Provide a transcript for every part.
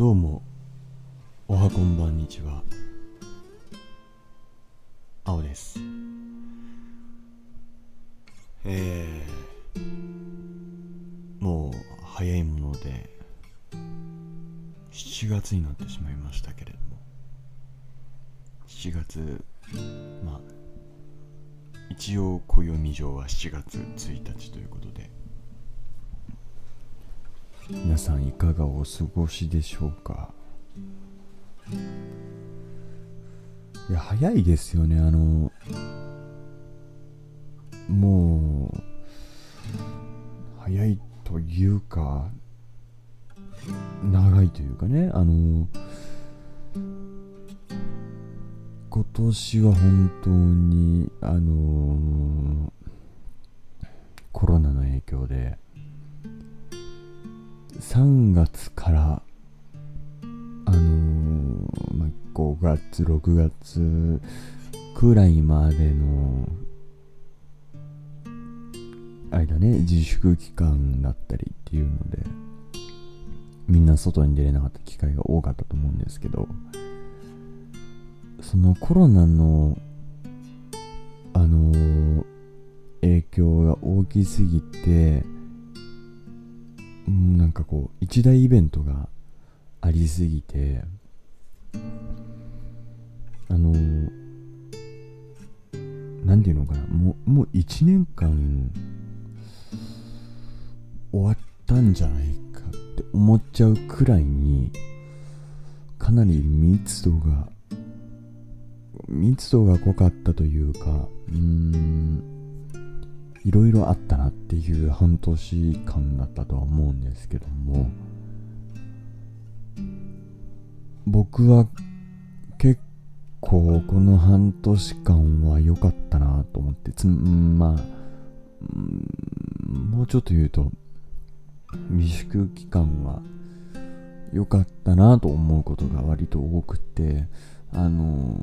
どうもおはこんばんにちは。青です。えー、もう早いもので7月になってしまいましたけれども。7月まあ一応暦上は7月1日ということで。皆さんいかがお過ごしでしょうか？いや早いですよね。あの3月からあのー、まあ、5月6月くらいまでの間ね自粛期間だったりっていうのでみんな外に出れなかった機会が多かったと思うんですけどそのコロナのあのー、影響が大きすぎてなんかこう一大イベントがありすぎてあの何て言うのかなもうもう1年間終わったんじゃないかって思っちゃうくらいにかなり密度が密度が濃かったというかうーんいろいろあったなっていう半年間だったとは思うんですけども僕は結構この半年間は良かったなと思ってつんまあもうちょっと言うと未粛期間は良かったなと思うことが割と多くてあの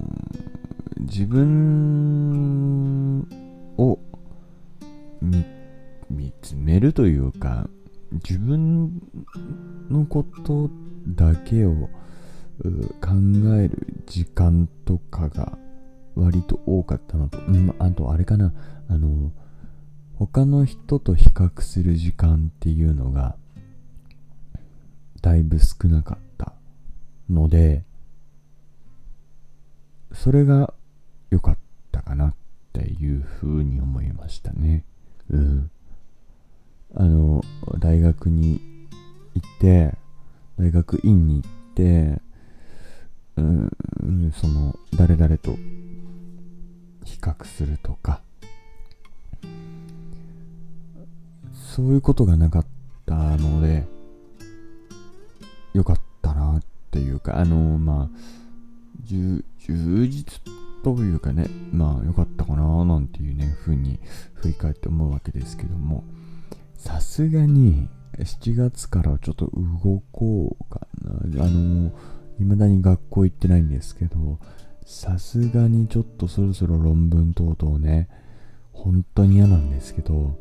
自分を見つめるというか自分のことだけを考える時間とかが割と多かったのと、うん、あとあれかなあの他の人と比較する時間っていうのがだいぶ少なかったのでそれが良かったかなっていうふうに思いましたね。うん。あの、大学に行って、大学院に行って、うん、その、誰々と比較するとか、そういうことがなかったので、よかったなっていうか、あの、まあ、充実というかね、まあ良かったかななんていうね、風に振り返って思うわけですけども、さすがに7月からちょっと動こうかな。あの、未だに学校行ってないんですけど、さすがにちょっとそろそろ論文等々ね、本当に嫌なんですけど、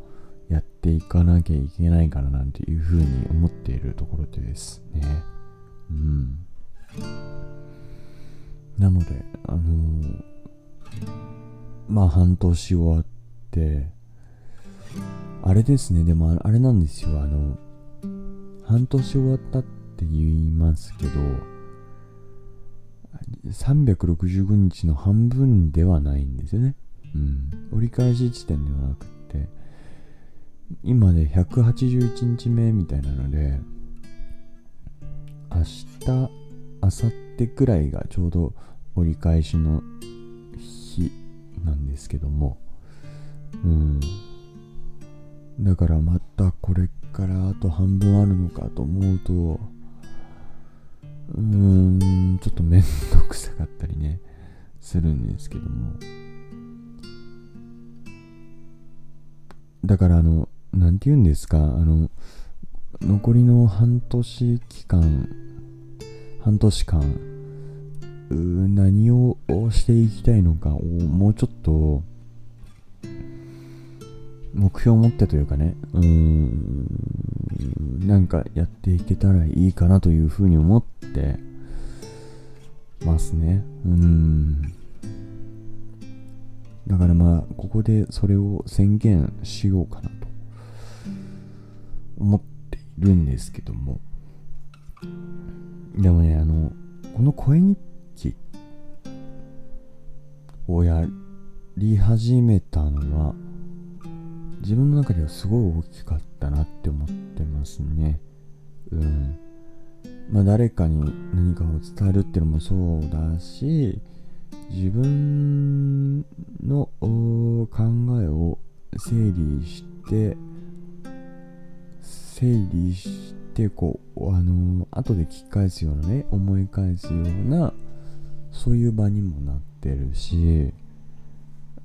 やっていかなきゃいけないかななんていうふうに思っているところですね。うん。なので、あのー、まあ半年終わって、あれですね、でもあれなんですよ、あの、半年終わったって言いますけど、365日の半分ではないんですよね。うん。折り返し地点ではなくって、今で181日目みたいなので、明日、明後日くらいがちょうど折り返しのなんですけども、うん。だからまたこれからあと半分あるのかと思うと、うーん、ちょっとめんどくさかったりね、するんですけども。だからあの、なんて言うんですか、あの、残りの半年期間、半年間、何をしていきたいのかをもうちょっと目標を持ってというかね、うん、なんかやっていけたらいいかなというふうに思ってますね。うん。だからまあ、ここでそれを宣言しようかなと思っているんですけども。でもね、あの、この声日記をやり始めたのは、自分の中ではすごい大きかったなって思ってますね。うん。まあ誰かに何かを伝えるっていうのもそうだし、自分の考えを整理して、整理してこう、あの後で聞き返すようなね、思い返すような、そういう場にもなってるし、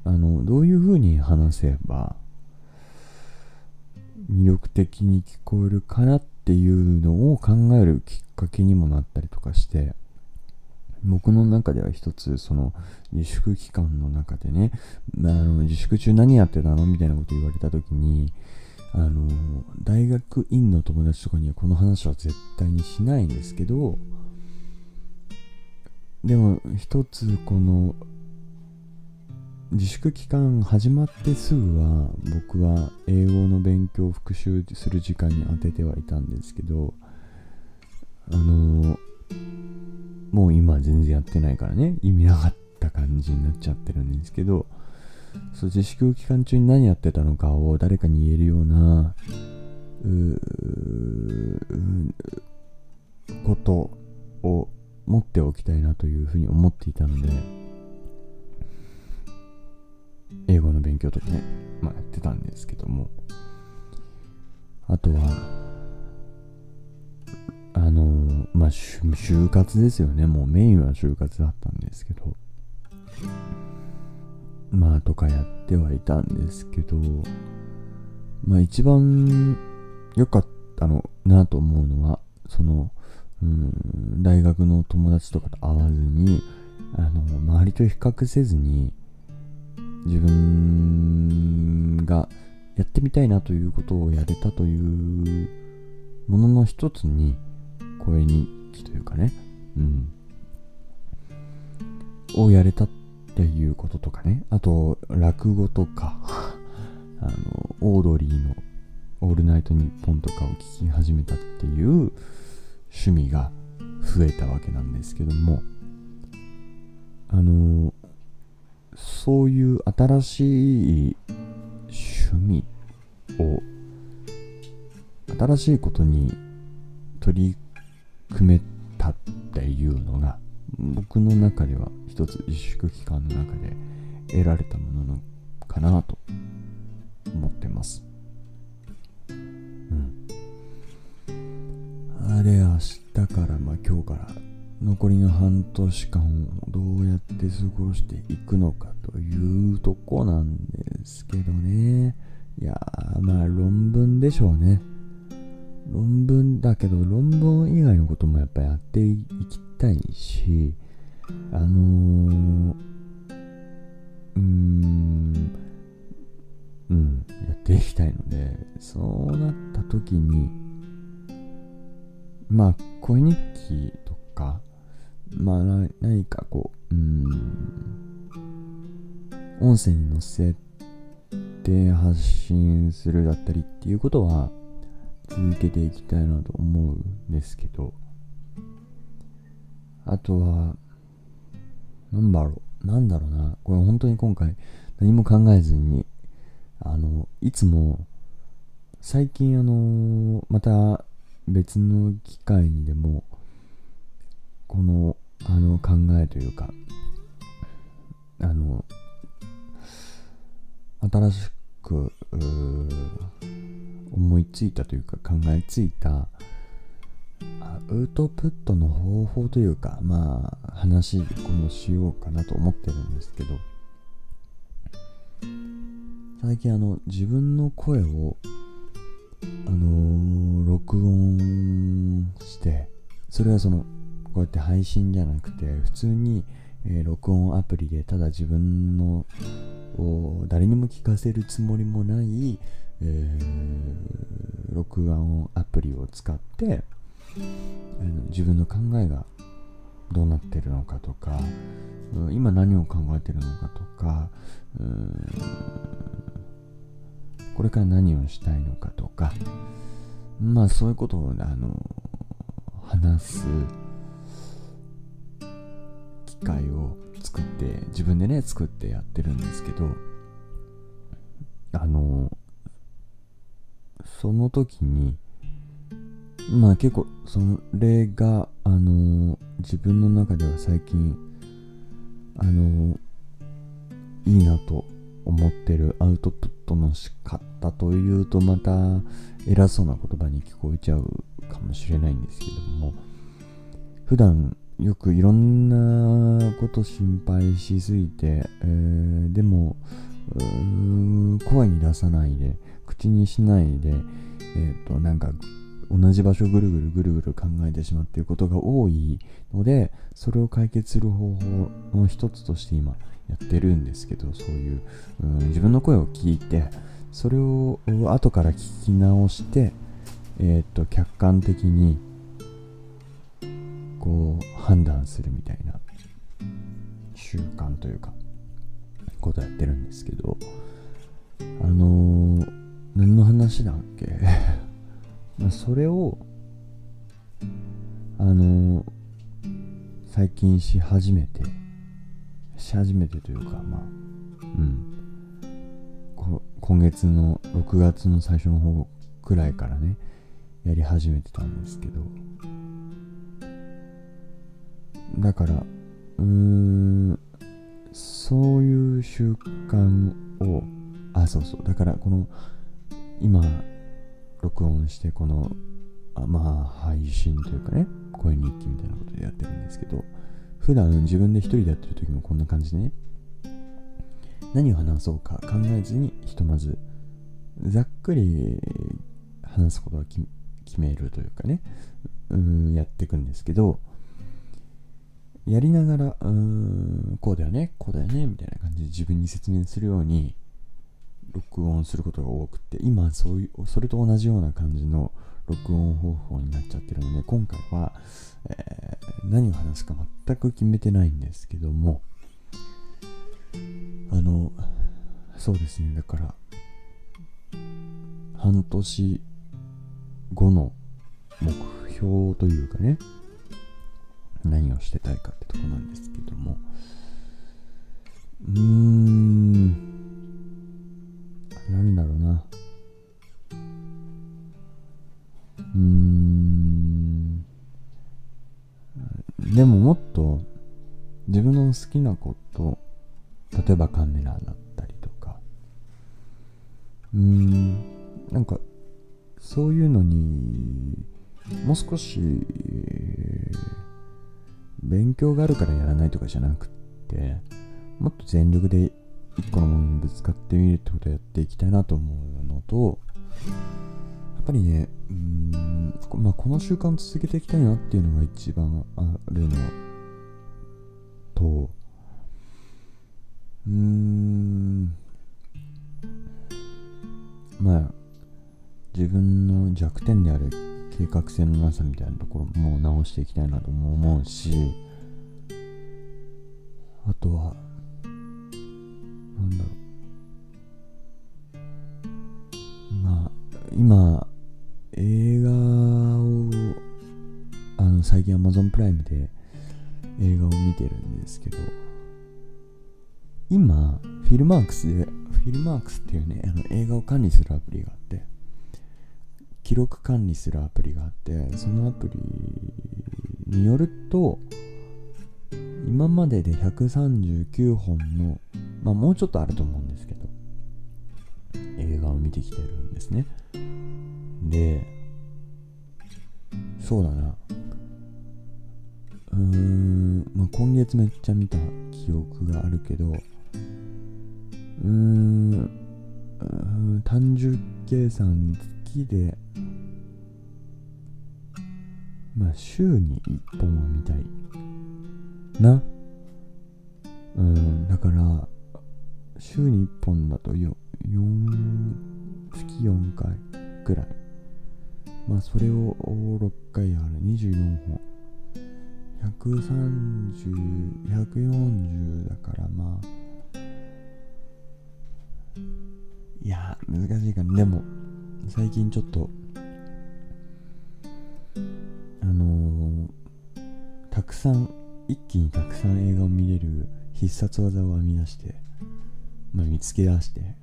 あの、どういう風に話せば、魅力的に聞こえるかなっていうのを考えるきっかけにもなったりとかして僕の中では一つその自粛期間の中でね、あの自粛中何やってたのみたいなこと言われた時にあの大学院の友達とかにはこの話は絶対にしないんですけどでも一つこの自粛期間始まってすぐは僕は英語の勉強を復習する時間に当ててはいたんですけどあのもう今全然やってないからね意味なかった感じになっちゃってるんですけどそう自粛期間中に何やってたのかを誰かに言えるようなうことを持っておきたいなというふうに思っていたので英語の勉強とかね、まあ、やってたんですけども、あとは、あのまあ、就活ですよね。もうメインは就活だったんですけど、まあ、とかやってはいたんですけど、まあ、一番良かったのなと思うのは、その、大学の友達とかと会わずに、あの、周りと比較せずに、自分がやってみたいなということをやれたというものの一つに声日記というかね、うん、をやれたっていうこととかねあと落語とか あのオードリーの「オールナイトニッポン」とかを聞き始めたっていう趣味が増えたわけなんですけどもあのそういう新しい趣味を新しいことに取り組めたっていうのが僕の中では一つ自粛期間の中で得られたもののかなと思ってます。残りの半年間をどうやって過ごしていくのかというとこなんですけどね。いや、まあ論文でしょうね。論文だけど論文以外のこともやっぱやっていきたいし、あのー、うーん、うん、やっていきたいので、そうなった時に、まあ、声日記とか、まあ何かこう、うん、音声に載せて発信するだったりっていうことは続けていきたいなと思うんですけど、あとは、なんだろう、なんだろうな、これ本当に今回何も考えずに、あの、いつも、最近あの、また別の機会にでも、この考えというかあの新しく思いついたというか考えついたアウトプットの方法というかまあ話このしようかなと思ってるんですけど最近あの自分の声をあのー、録音してそれはそのこうやって配信じゃなくて普通に、えー、録音アプリでただ自分の誰にも聞かせるつもりもない、えー、録音アプリを使ってあの自分の考えがどうなってるのかとか今何を考えてるのかとかこれから何をしたいのかとかまあそういうことをあの話す機会を作って自分でね作ってやってるんですけどあのその時にまあ結構それがあの自分の中では最近あのいいなと思ってるアウトプットの仕方というとまた偉そうな言葉に聞こえちゃうかもしれないんですけども普段よくいろんなこと心配しすぎて、えー、でも声に出さないで口にしないでえっ、ー、となんか同じ場所ぐるぐるぐるぐる考えてしまっていることが多いのでそれを解決する方法の一つとして今やってるんですけどそういう、うん、自分の声を聞いてそれを後から聞き直してえっ、ー、と客観的にこう判断するみたいな習慣というかことやってるんですけどあのー、何の話だっけ？それをあのー、最近し始めてし始めてというかまあうん。今月の6月の最初の方くらいからねやり始めてたんですけどだからうーんそういう習慣をあそうそう。だからこの今録音してこのあまあ配信というかね声日記みたいなことでやってるんですけど普段自分で一人でやってる時もこんな感じでね何を話そうか考えずにひとまずざっくり話すことは決めるというかねうんやっていくんですけどやりながら、うーん、こうだよね、こうだよね、みたいな感じで自分に説明するように、録音することが多くて、今、そういう、それと同じような感じの録音方法になっちゃってるので、今回は、えー、何を話すか全く決めてないんですけども、あの、そうですね、だから、半年後の目標というかね、何をしてたいかってとこなんですけども。うーん。なんだろうな。うーん。でももっと自分の好きなこと例えばカメラだったりとか。うーん。なんかそういうのにもう少し、勉強があるからやらないとかじゃなくってもっと全力で一個のものにぶつかってみるってことをやっていきたいなと思うのとやっぱりねうんまあ、この習慣を続けていきたいなっていうのが一番あるのとうーんまあ自分の弱点である計画性のなさみたいなところも直していきたいなとも思うしあとはなんだろう。まあ今映画をあの最近 Amazon プライムで映画を見てるんですけど今フィルマークスでフィルマークスっていうねあの映画を管理するアプリがあって記録管理するアプリがあってそのアプリによると今までで139本のまあもうちょっとあると思うんですけど映画を見てきてるんですね。でそうだな。うーん、まあ、今月めっちゃ見た記憶があるけどうーん単純計算きで、まあ、週に1本は見たい。な。うん、だから、週に1本だと 4, 4月4回ぐらい。まあそれを6回ある。24本。130、140だからまあ。いや難しいかな。でも最近ちょっとあのー、たくさん一気にたくさん映画を見れる必殺技を編み出して、まあ、見つけ出して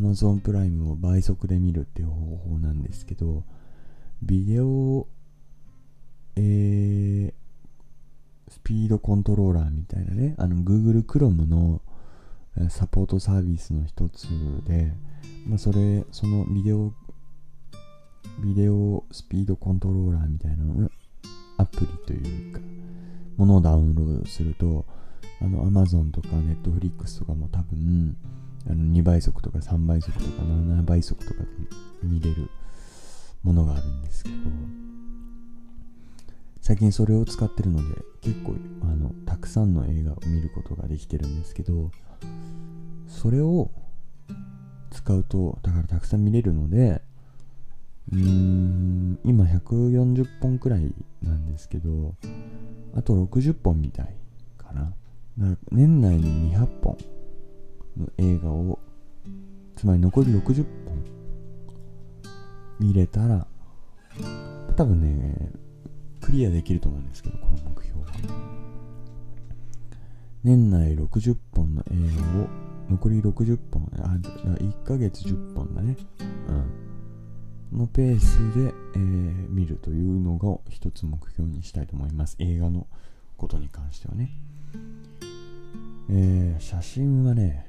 Amazon プライムを倍速で見るっていう方法なんですけどビデオえー、スピードコントローラーみたいなねあの Google Chrome のサポートサービスの一つで、まあ、それそのビデオビデオスピードコントローラーみたいなのアプリというかものをダウンロードするとあの Amazon とか Netflix とかも多分あの2倍速とか3倍速とか7倍速とかで見れるものがあるんですけど最近それを使ってるので結構あのたくさんの映画を見ることができてるんですけどそれを使うとだからたくさん見れるのでうーん今140本くらいなんですけどあと60本みたいかな。年内に200本の映画をつまり残り60本見れたら多分ねクリアできると思うんですけどこの目標は。年内60本の映画を残り60本あ1ヶ月10本だね。うん。のペースで、えー、見るというのが一つ目標にしたいと思います。映画のことに関してはね。えー、写真はね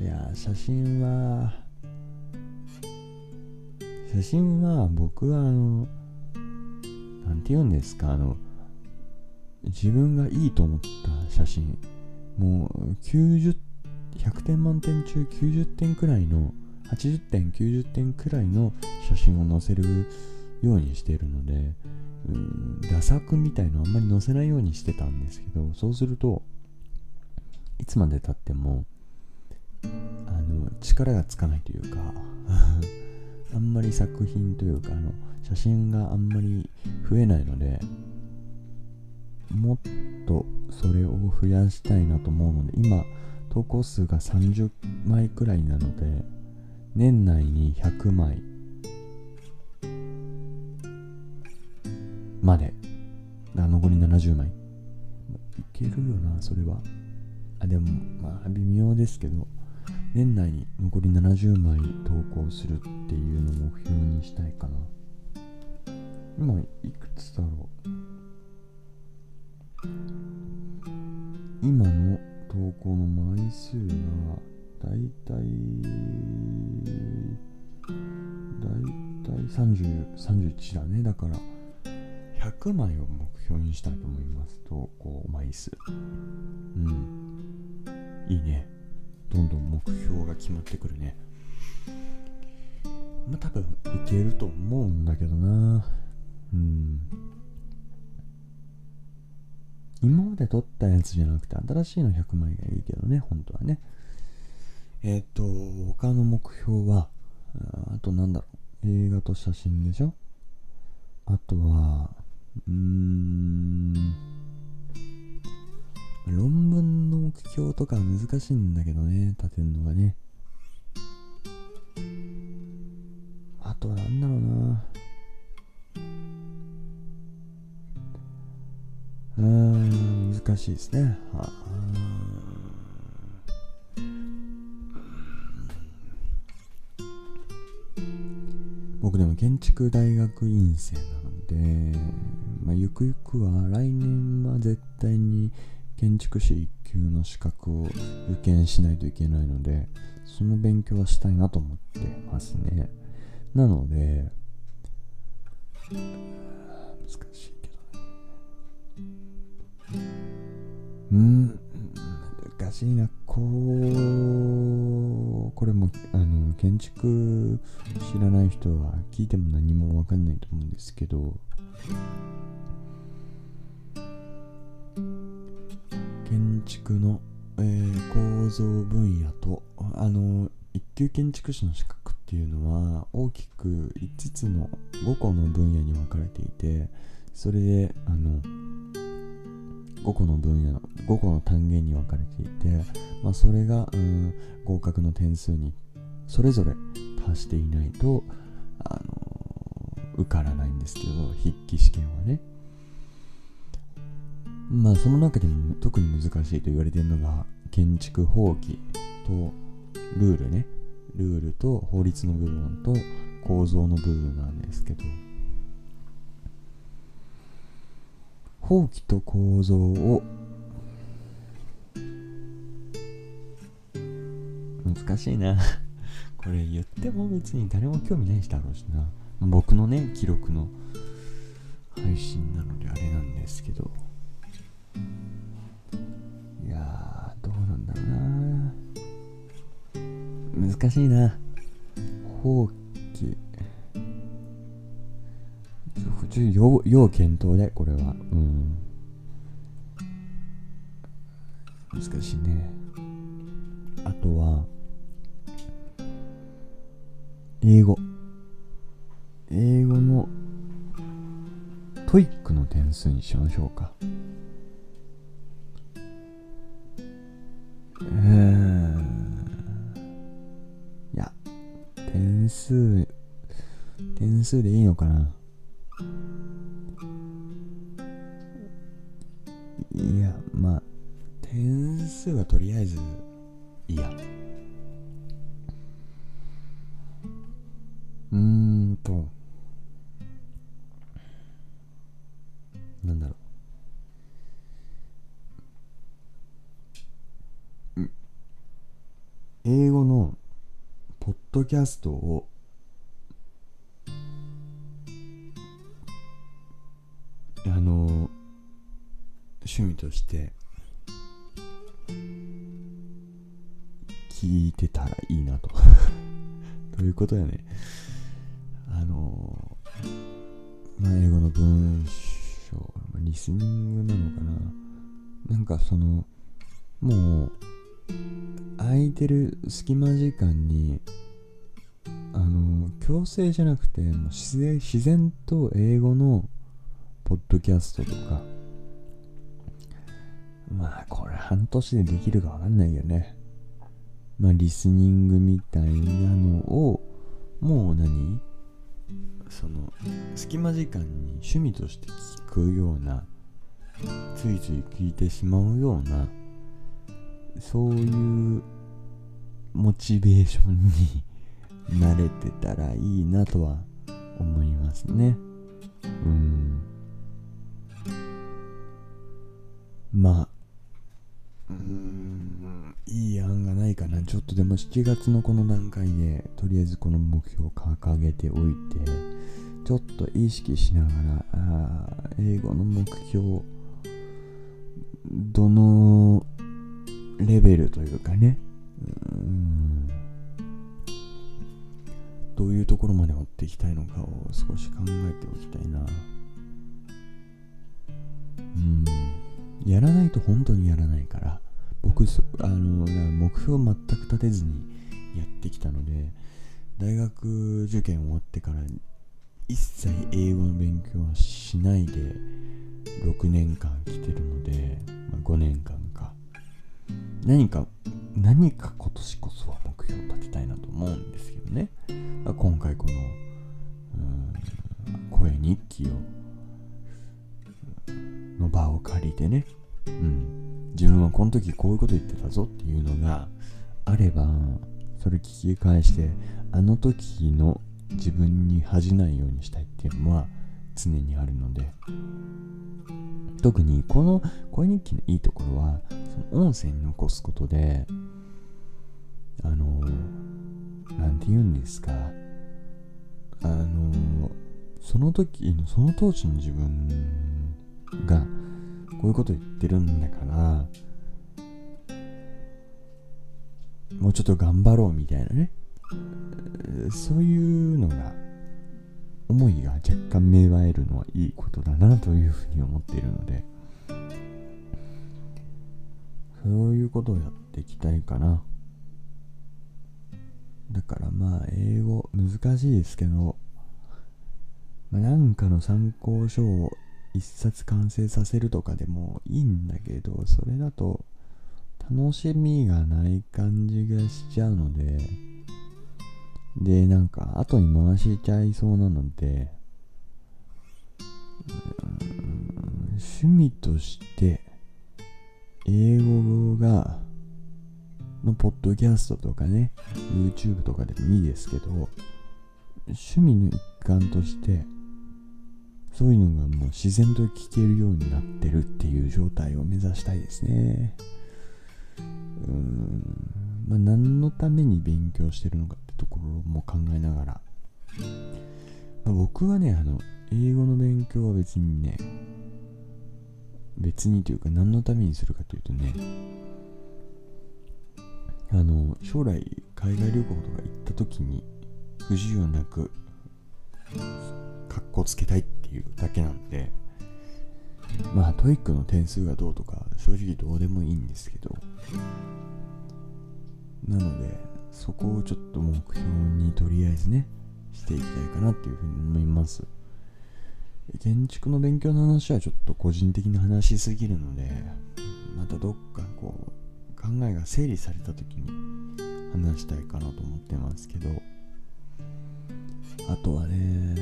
いや写真は写真は僕はあの何て言うんですかあの自分がいいと思った写真。もう90 100点満点中90点くらいの80点90点くらいの写真を載せるようにしているのでうんダ作みたいのあんまり載せないようにしてたんですけどそうするといつまでたってもあの力がつかないというか あんまり作品というかあの写真があんまり増えないのでもっとそれを増やしたいなと思うので今投稿数が30枚くらいなので年内に100枚。まで。残り70枚。いけるよなそれは。あでもまあ微妙ですけど。年内に残り70枚投稿するっていうのを目標にしたいかな。今いくつだろう。今の投稿の枚数がだいたいだいたい30 31だね。だから100枚を目標にしたいと思います投稿枚数。うん。いいね。どんどん目標が決まってくるね。まあ多分いけると思うんだけどな。うん。今まで撮ったやつじゃなくて新しいの100枚がいいけどね本当はね。えっ、ー、と他の目標はあとなんだろう映画と写真でしょ？あとはうーん論文の目標とか難しいんだけどね、立てるのがね。あとはなんだろうな。うーん、難しいですね。は僕でも建築大学院生なので、まあ、ゆくゆくは来年は絶対に建築士1級の資格を受験しないといけないので、その勉強はしたいなと思ってますね。なので、難しいけどね。うん、難しいな。こう、建築知らない人は聞いても何もわかんないと思うんですけど、建築のえー構造分野とあの一級建築士の資格っていうのは大きく5つの5個の分野に分かれていてそれであの5個の分野の5個の単元に分かれていて、まあ、それが、うん、合格の点数にそれぞれ達していないと、あの受からないんですけど筆記試験はね。まあその中でも特に難しいと言われてるのが建築法規とルールね。ルールと法律の部分と構造の部分なんですけど。法規と構造を難しいな。これ言っても別に誰も興味ない人だろうしな。僕のね記録の配信なのであれなんですけど。いやーどうなんだろうな。難しいな。法規ちょ要要検討でこれは。うん。難しいね。あとは英語。英語の TOEIC の点数にしましょうか。うーいや点数点数でいいのかな。キャストをあの趣味として聞いてたらいいなと。ということやね。あのまあ英語の文章リスニングなのかな。なんかそのもう空いてる隙間時間にあの強制じゃなくてもう自然自然と英語のポッドキャストとか。まあこれ半年でできるかわかんないけどね。まあリスニングみたいなのをもう何？その隙間時間に趣味として聞くようなついつい聞いてしまうようなそういうモチベーションに慣れてたらいいなとは思いますね。うん。まあ。うん。いい案がないかな。ちょっとでも7月のこの段階でとりあえずこの目標を掲げておいてちょっと意識しながらあ英語の目標どのレベルというかね。うん。どういうところまで持っていきたいのかを少し考えておきたいな。うん。やらないと本当にやらないから。僕あの目標を全く立てずにやってきたので大学受験終わってから一切英語の勉強はしないで6年間来てるので、まあ、5年間か。何か何か今年こそは目標を立てたいなと思うんですけどね。今回この声日記をの場を借りてね、うん、自分はこの時こういうこと言ってたぞっていうのがあればそれ聞き返してあの時の自分に恥じないようにしたいっていうのは常にあるので特にこの声日記のいいところはその音声に残すことであのなんて言うんですかあのその時のその当時の自分がこういうこと言ってるんだからもうちょっと頑張ろうみたいなねそういうのが思いが若干芽生えるのはいいことだなというふうに思っているのでそういうことをやっていきたいかな。だからまあ英語難しいですけど、まあ、かの参考書を一冊完成させるとかでもいいんだけどそれだと楽しみがない感じがしちゃうのででなんか後に回しちゃいそうなので趣味として英語がのポッドキャストとかね YouTube とかでもいいですけど趣味の一環としてそういうのがもう自然と聞けるようになってるっていう状態を目指したいですね。うん。まあ何のために勉強してるのかってところも考えながら、まあ、僕はねあの英語の勉強は別にね別にというか何のためにするかというとねあの将来海外旅行とか行った時に不自由なくかっこつけたいっていうだけなんでまあ TOEIC の点数がどうとか正直どうでもいいんですけどなのでそこをちょっと目標にとりあえずねしていきたいかなっていうふうに思います。建築の勉強の話はちょっと個人的な話しすぎるのでまたどっかこう考えが整理された時に話したいかなと思ってますけど。あとはね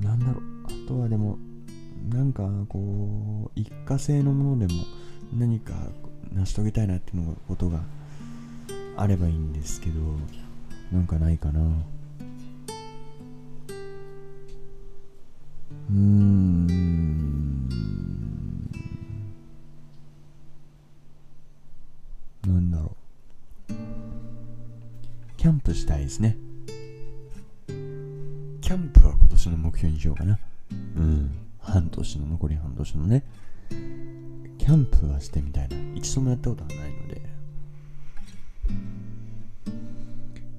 なんだろう。あとはでもなんかこう一過性のものでも何か成し遂げたいなっていうのことがあればいいんですけどなんかないかな。うーん。なんだろう。キャンプしたいですね。キャンプは今年の目標にしようかな。うん。半年の残り半年のねキャンプはしてみたいな。一度もやったことはないので。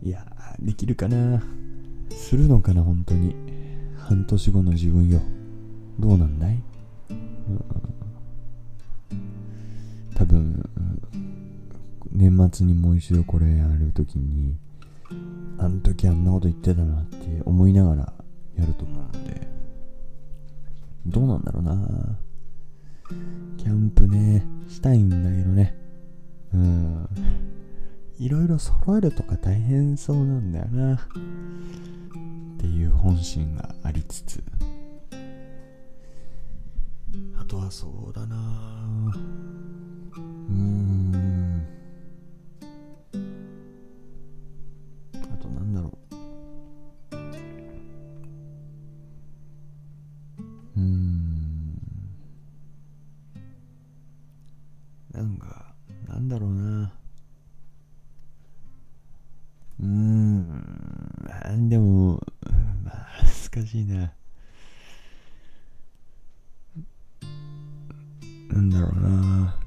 いやできるかな。するのかな本当に。半年後の自分よ。どうなんだい、うん、多分年末にもう一度これやるときにあの時あんなこと言ってたなって思いながらやると思うので。どうなんだろうな。キャンプねしたいんだけどね。うん。いろいろ揃えるとか大変そうなんだよな。っていう本心がありつつ。あとはそうだな。だろうな。うーん。でもまあ難しいな。なんだろうな。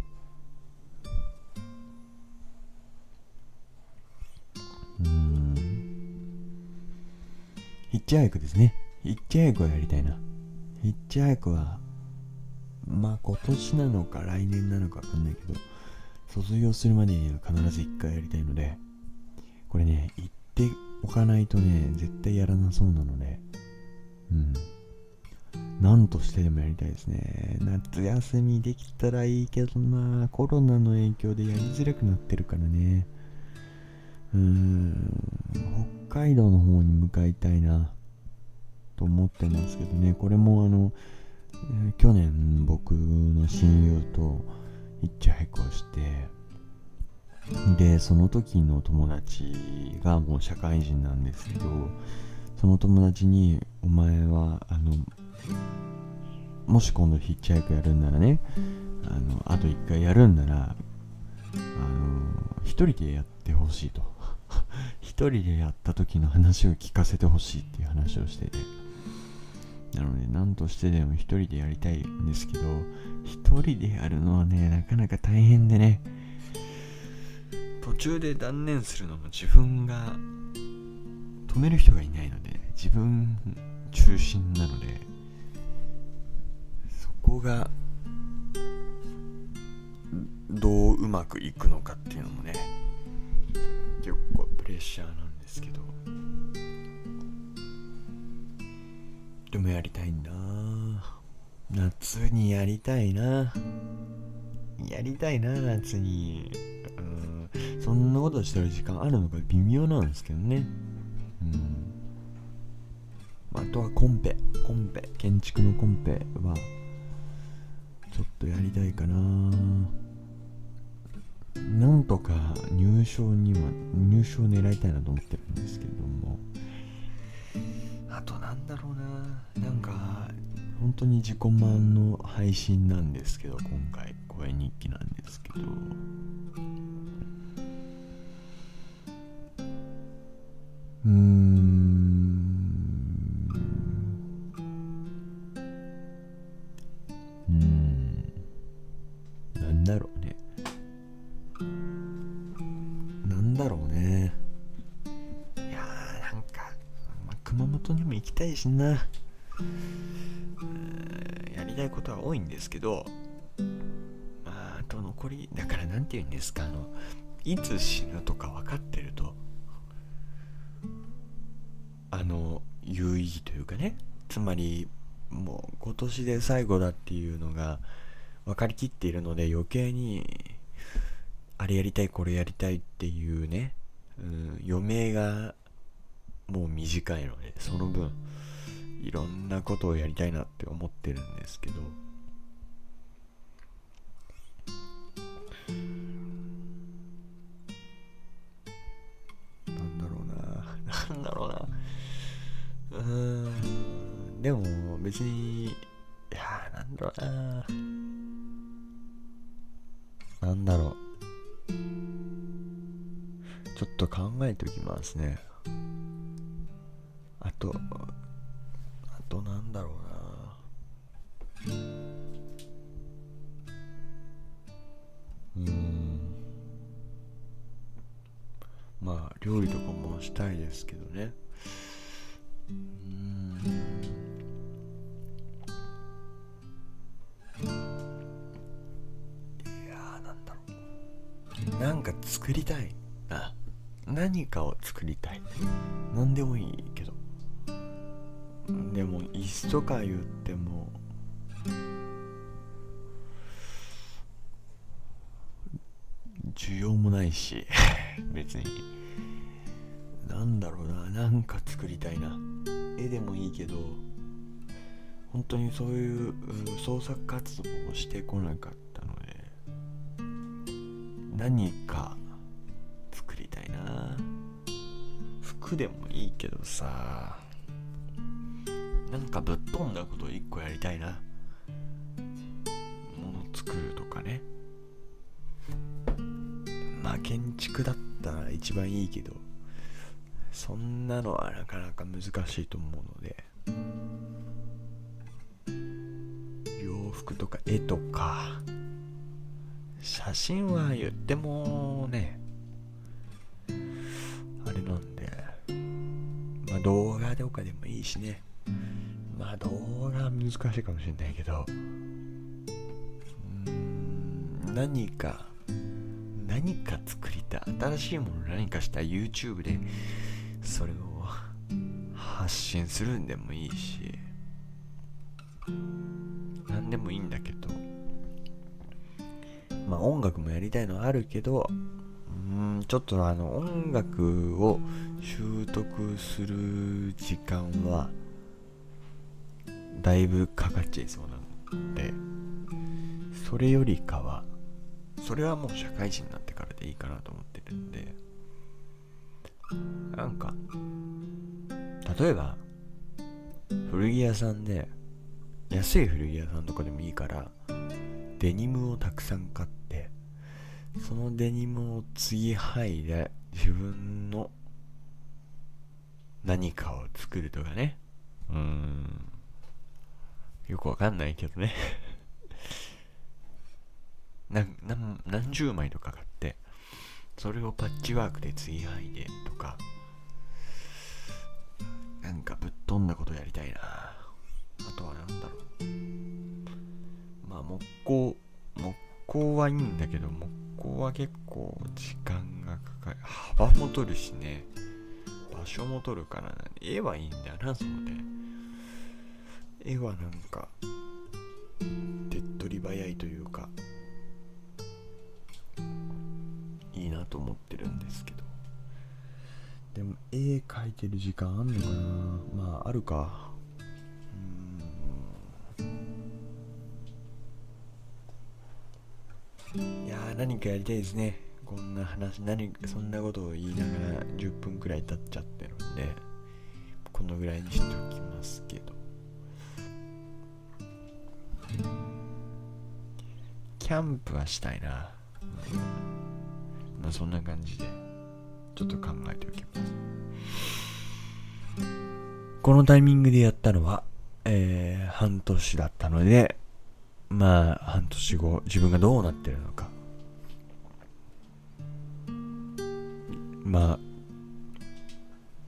うん。ヒッチハイクですね。ヒッチハイクをやりたいな。ヒッチハイクはまあ今年なのか来年なのかわかんないけど。卒業するまでには必ず一回やりたいのでこれね言っておかないとね絶対やらなそうなのでうん。何としてでもやりたいですね。夏休みできたらいいけどな。コロナの影響でやりづらくなってるからね。うーん。北海道の方に向かいたいなと思ってますけどね。これもあの、え去年僕の親友とヒッチハイクをしてでその時の友達がもう社会人なんですけどその友達に「お前はあのもし今度ヒッチハイクやるんならねあのあと一回やるんならあの一人でやってほしいと。一人でやった時の話を聞かせてほしいっていう話をしてて。なのでとしてでも一人でやりたいんですけど一人でやるのはねなかなか大変でね。途中で断念するのも自分が止める人がいないので自分中心なのでそこがどううまくいくのかっていうのもね結構プレッシャーなんですけど。でもやりたいんだ。夏にやりたいな。やりたいな夏に。うん。そんなことしてる時間あるのか？微妙なんですけどね。うん。あとはコンペ。コンペ。建築のコンペはちょっとやりたいかな。なんとか入賞には入賞狙いたいなと思ってるんですけども。あとなんだろうななんか本当に自己満の配信なんですけど今回声日記なんですけど。うん。も行きたいしなやりたいことは多いんですけどまああと残りだから何て言うんですかあのいつ死ぬとか分かってるとあの有意義というかねつまりもう今年で最後だっていうのが分かりきっているので余計にあれやりたいこれやりたいっていうね、うん、余命がもう短いのでその分いろんなことをやりたいなって思ってるんですけど。なんだろうな。なんだろうな。うーん。でも別にいやなんだろうな。なんだろう。ちょっと考えておきますね。別に。なんだろうななんか作りたいな。絵でもいいけど本当にそういう創作活動をしてこなかったので何か作りたいな。服でもいいけどさなんかぶっ飛んだこと一個やりたいな。もの作るとかね。まあ建築だったら一番いいけどそんなのはなかなか難しいと思うので洋服とか絵とか写真は言ってもねあれなんでまあ動画とかでもいいしね。まあ動画は難しいかもしれないけど何か何か作り新しいもの何かした YouTube でそれを発信するんでもいいし何でもいいんだけどまあ音楽もやりたいのはあるけどうんちょっとあの音楽を習得する時間はだいぶかかっちゃいそうなのでそれよりかはそれはもう社会人なってからで。いいかなと思ってるんで。なんか例えば古着屋さんで安い古着屋さんとかでもいいからデニムをたくさん買ってそのデニムを継ぎはいで自分の何かを作るとかね。うん。よくわかんないけどね。なな何十枚とか買ってそれをパッチワークで継ぎはぎでとかなんかぶっ飛んだことやりたいな。あとは何だろう。まあ木工木工はいいんだけど木こは結構時間がかかる。幅も取るしね。場所も取るから絵はいいんだよなそうで。絵はなんか手っ取り早いというかいいなと思ってるんですけど。でも絵描いてる時間あんのかな？まああるか。いやー何かやりたいですね。こんな話何そんなことを言いながら10分くらい経っちゃってるんでこのぐらいにしておきますけど。キャンプはしたいな、まあそんな感じでちょっと考えておきます。このタイミングでやったのは、えー、半年だったのでまあ半年後自分がどうなってるのか。まあ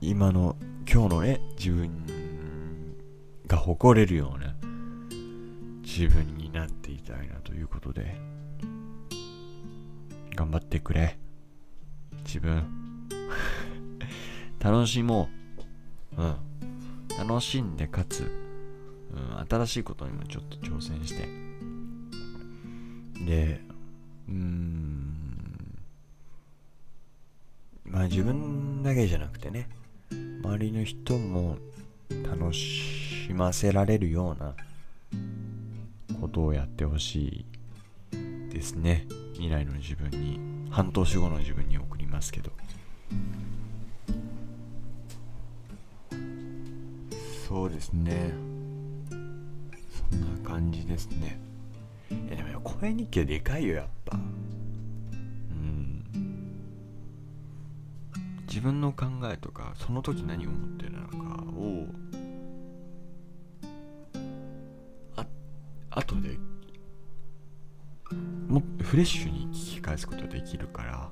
今の今日のね自分が誇れるような自分になっていたいなということで頑張ってくれ。自分。楽しもう。うん。楽しんでかつ、うん、新しいことにもちょっと挑戦して。でうーん。まあ自分だけじゃなくてね。周りの人も楽しませられるようなことをやってほしいですね。未来の自分に。半年後の自分に送ますけど。そうですね。そんな感じですね。えでも声日記はでかいよやっぱ。うん。自分の考えとかその時何を思ってるのかをあ後でもフレッシュに聞き返すことができるから。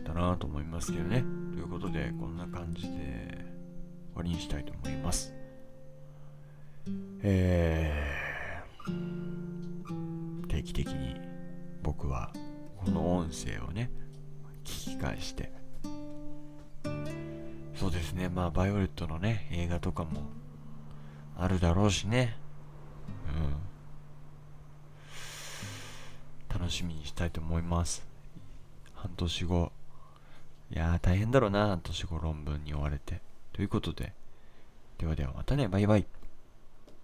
ったなと思いますけどね。ということでこんな感じで終わりにしたいと思います。えー、定期的に僕はこの音声をね聞き返して。そうですね。まあバイオレットのね映画とかもあるだろうしね。うん。楽しみにしたいと思います。半年後。いやー大変だろうな年頃論文に追われて。ということで。ではではまたね。バイバイ。